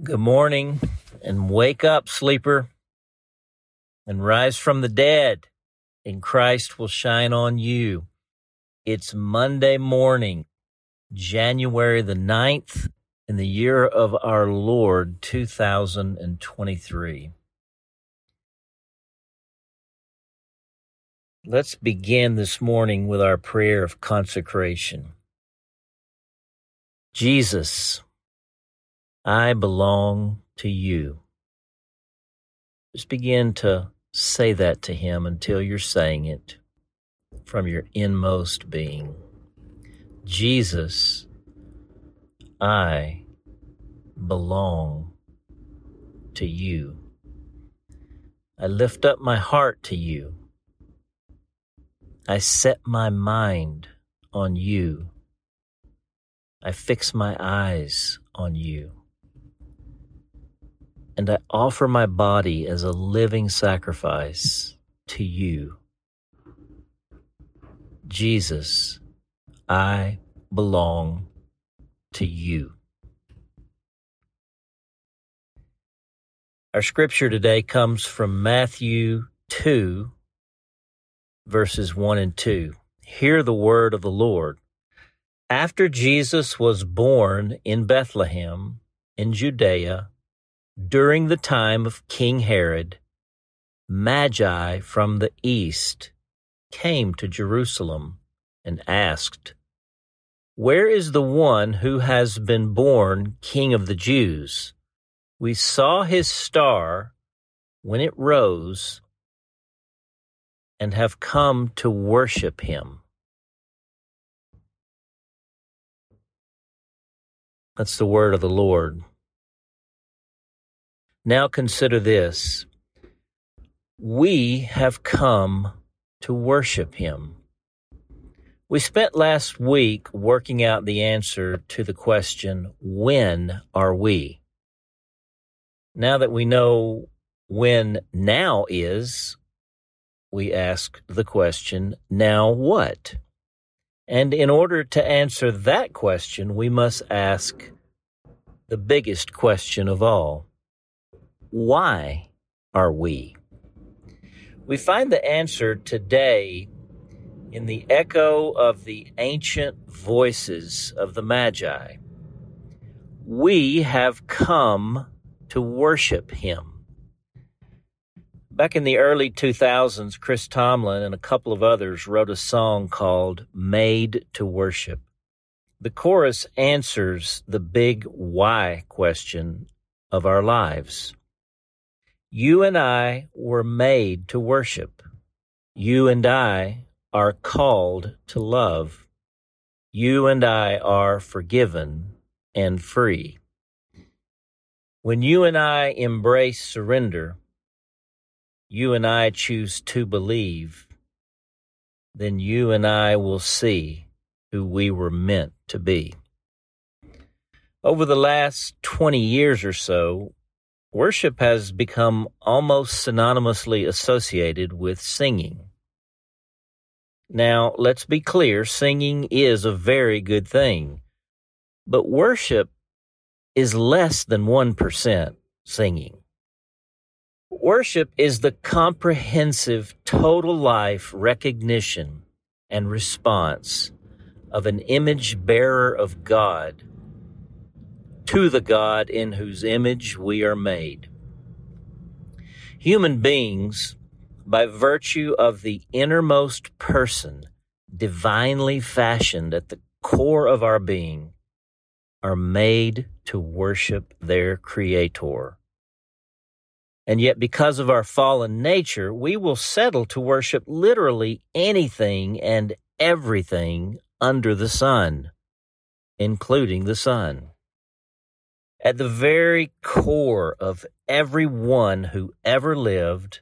Good morning, and wake up, sleeper, and rise from the dead, and Christ will shine on you. It's Monday morning, January the 9th, in the year of our Lord 2023. Let's begin this morning with our prayer of consecration. Jesus, I belong to you. Just begin to say that to Him until you're saying it from your inmost being. Jesus, I belong to you. I lift up my heart to you. I set my mind on you. I fix my eyes on you and I offer my body as a living sacrifice to you. Jesus, I belong to you. Our scripture today comes from Matthew 2, verses 1 and 2. Hear the word of the Lord. After Jesus was born in Bethlehem in Judea, during the time of King Herod, Magi from the east came to Jerusalem and asked, Where is the one who has been born King of the Jews? We saw his star when it rose and have come to worship him. That's the word of the Lord. Now consider this. We have come to worship him. We spent last week working out the answer to the question, when are we? Now that we know when now is, we ask the question, now what? And in order to answer that question, we must ask the biggest question of all why are we? We find the answer today in the echo of the ancient voices of the Magi. We have come to worship him. Back in the early 2000s, Chris Tomlin and a couple of others wrote a song called Made to Worship. The chorus answers the big why question of our lives. You and I were made to worship. You and I are called to love. You and I are forgiven and free. When you and I embrace surrender, you and I choose to believe, then you and I will see who we were meant to be. Over the last 20 years or so, Worship has become almost synonymously associated with singing. Now, let's be clear singing is a very good thing, but worship is less than 1% singing. Worship is the comprehensive total life recognition and response of an image bearer of God to the God in whose image we are made. Human beings, by virtue of the innermost person, divinely fashioned at the core of our being, are made to worship their Creator. And yet, because of our fallen nature, we will settle to worship literally anything and everything under the sun, including the sun. At the very core of everyone who ever lived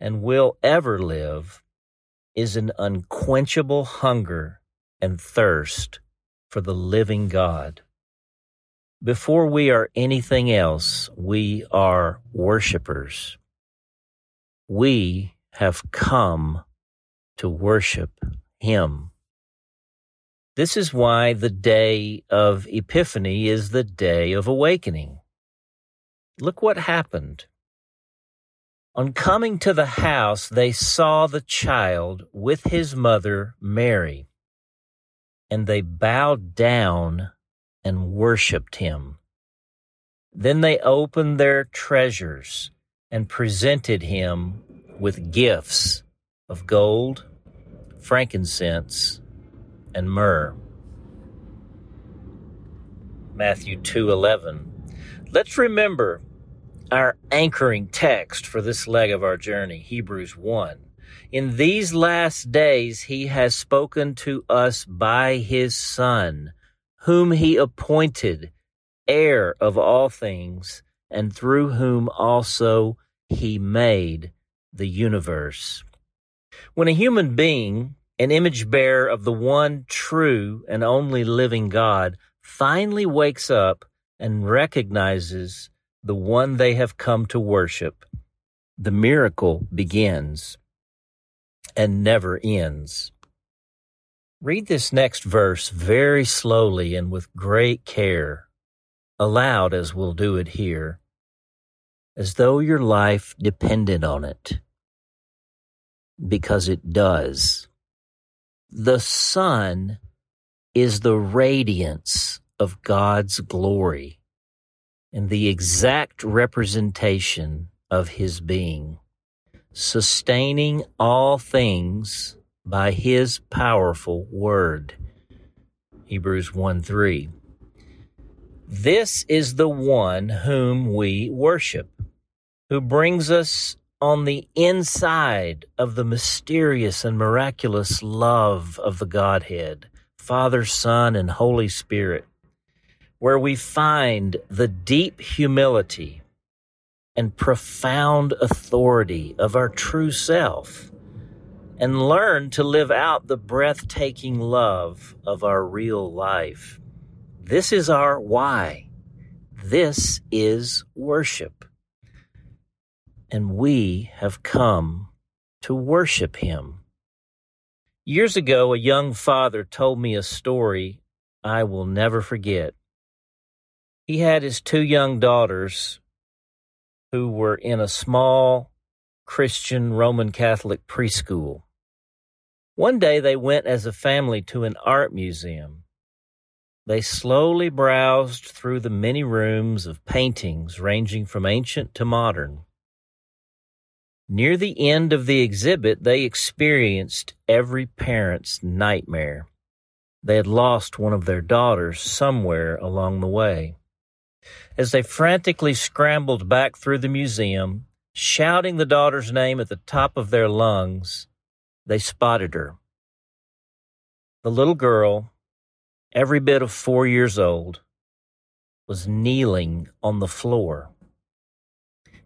and will ever live is an unquenchable hunger and thirst for the living God. Before we are anything else, we are worshipers. We have come to worship Him. This is why the day of Epiphany is the day of awakening. look what happened. On coming to the house, they saw the child with his mother, Mary, and they bowed down and worshiped him. Then they opened their treasures and presented him with gifts of gold, frankincense, and myrrh. Matthew 2:11. Let's remember our anchoring text for this leg of our journey, Hebrews 1. In these last days, he has spoken to us by his Son, whom he appointed heir of all things, and through whom also he made the universe. When a human being, an image bearer of the one true and only living God, finally wakes up and recognizes the one they have come to worship, the miracle begins and never ends. Read this next verse very slowly and with great care, aloud as we'll do it here, as though your life depended on it, because it does. The Son is the radiance of God's glory and the exact representation of his being, sustaining all things by his powerful word. Hebrews 1 3. This is the one whom we worship, who brings us on the inside of the mysterious and miraculous love of the Godhead, Father, Son, and Holy Spirit where we find the deep humility and profound authority of our true self and learn to live out the breathtaking love of our real life. This is our why. This is worship. And we have come to worship Him. Years ago, a young father told me a story I will never forget. He had his two young daughters who were in a small Christian Roman Catholic preschool. One day they went as a family to an art museum. They slowly browsed through the many rooms of paintings ranging from ancient to modern. Near the end of the exhibit, they experienced every parent's nightmare. They had lost one of their daughters somewhere along the way. As they frantically scrambled back through the museum, shouting the daughter's name at the top of their lungs, they spotted her. The little girl, every bit of four years old, was kneeling on the floor.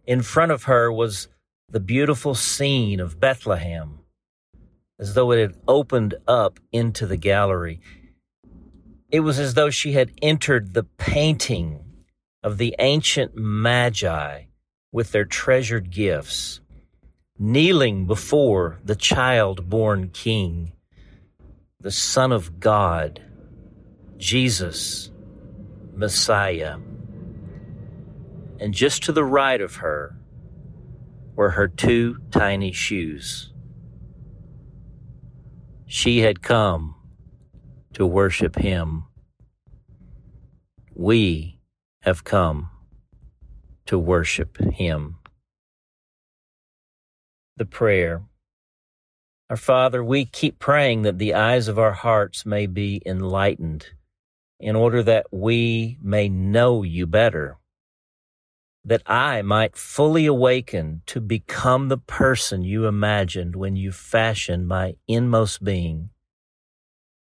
In front of her was the beautiful scene of Bethlehem, as though it had opened up into the gallery. It was as though she had entered the painting of the ancient magi with their treasured gifts, kneeling before the child born King, the Son of God, Jesus, Messiah. And just to the right of her were her two tiny shoes. She had come to worship him. We have come to worship Him. The prayer. Our Father, we keep praying that the eyes of our hearts may be enlightened in order that we may know you better, that I might fully awaken to become the person you imagined when you fashioned my inmost being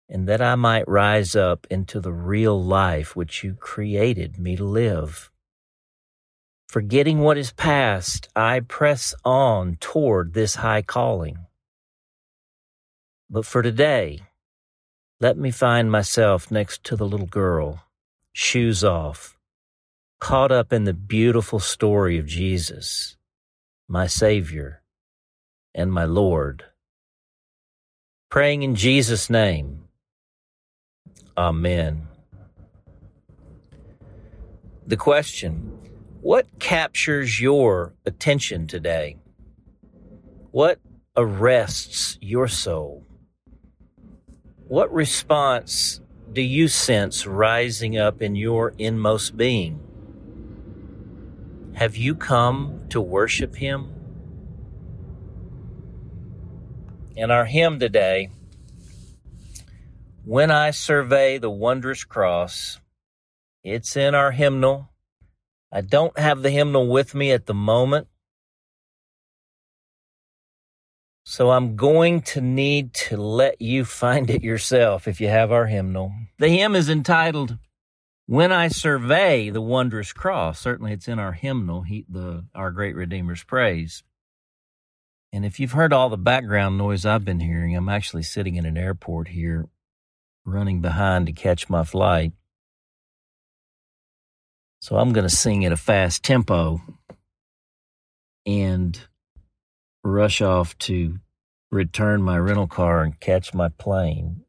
and that I might rise up into the real life which you created me to live. Forgetting what is past, I press on toward this high calling. But for today, let me find myself next to the little girl, shoes off, caught up in the beautiful story of Jesus, my Savior and my Lord. Praying in Jesus' name. Amen. The question What captures your attention today? What arrests your soul? What response do you sense rising up in your inmost being? Have you come to worship Him? In our hymn today, When I Survey the Wondrous Cross, it's in our hymnal. I don't have the hymnal with me at the moment. So I'm going to need to let you find it yourself if you have our hymnal. The hymn is entitled When I Survey the Wondrous Cross. Certainly it's in our hymnal, he, the Our Great Redeemer's Praise. And if you've heard all the background noise I've been hearing, I'm actually sitting in an airport here, running behind to catch my flight. So I'm going to sing at a fast tempo and rush off to return my rental car and catch my plane.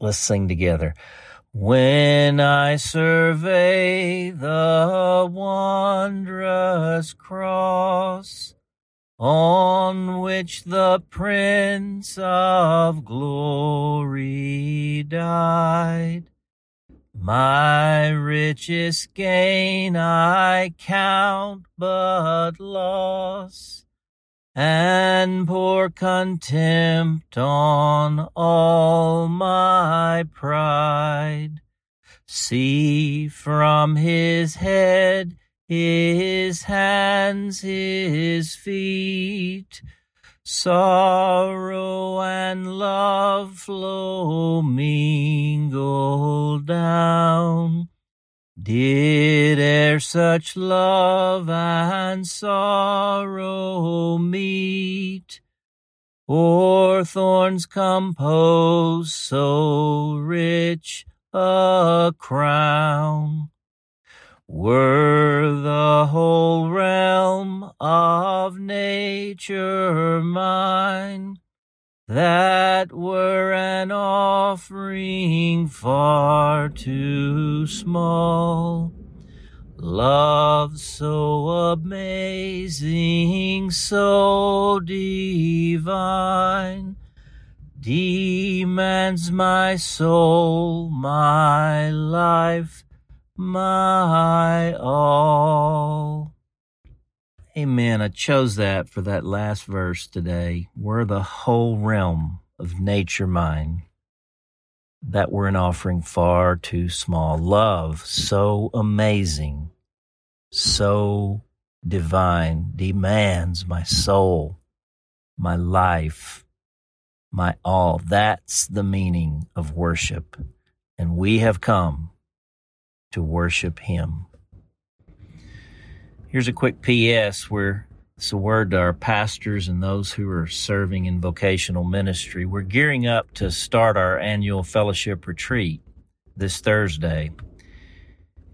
Let's sing together. When I survey the wondrous cross on which the Prince of Glory died, my richest gain I count but loss, and pour contempt on all my pride. See from his head, his hands, his feet, Sorrow and love flow mingled down. Did e'er such love and sorrow meet, or thorns compose so rich a crown? Were the whole realm of nature mine, that were an offering far too small. Love so amazing, so divine, demands my soul, my life, my all. Amen. I chose that for that last verse today. We're the whole realm of nature mine. That were an offering far too small. Love so amazing, so divine, demands my soul, my life, my all. That's the meaning of worship. And we have come to worship Him. Here's a quick PS where it's a word to our pastors and those who are serving in vocational ministry. We're gearing up to start our annual fellowship retreat this Thursday.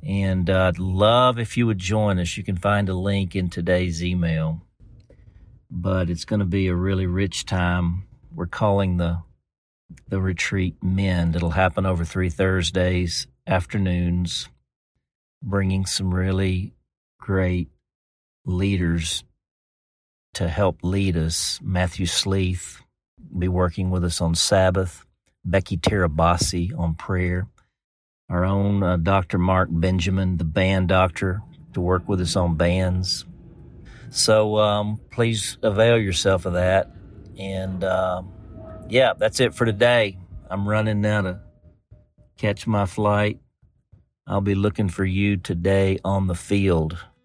And uh, I'd love if you would join us. You can find a link in today's email. But it's going to be a really rich time. We're calling the the retreat Mend. It'll happen over three Thursdays afternoons, bringing some really great leaders to help lead us. Matthew Sleeth be working with us on Sabbath, Becky Tirabassi on prayer, our own uh, Dr. Mark Benjamin, the band doctor, to work with us on bands. So um, please avail yourself of that. And uh, yeah, that's it for today. I'm running now to catch my flight. I'll be looking for you today on the field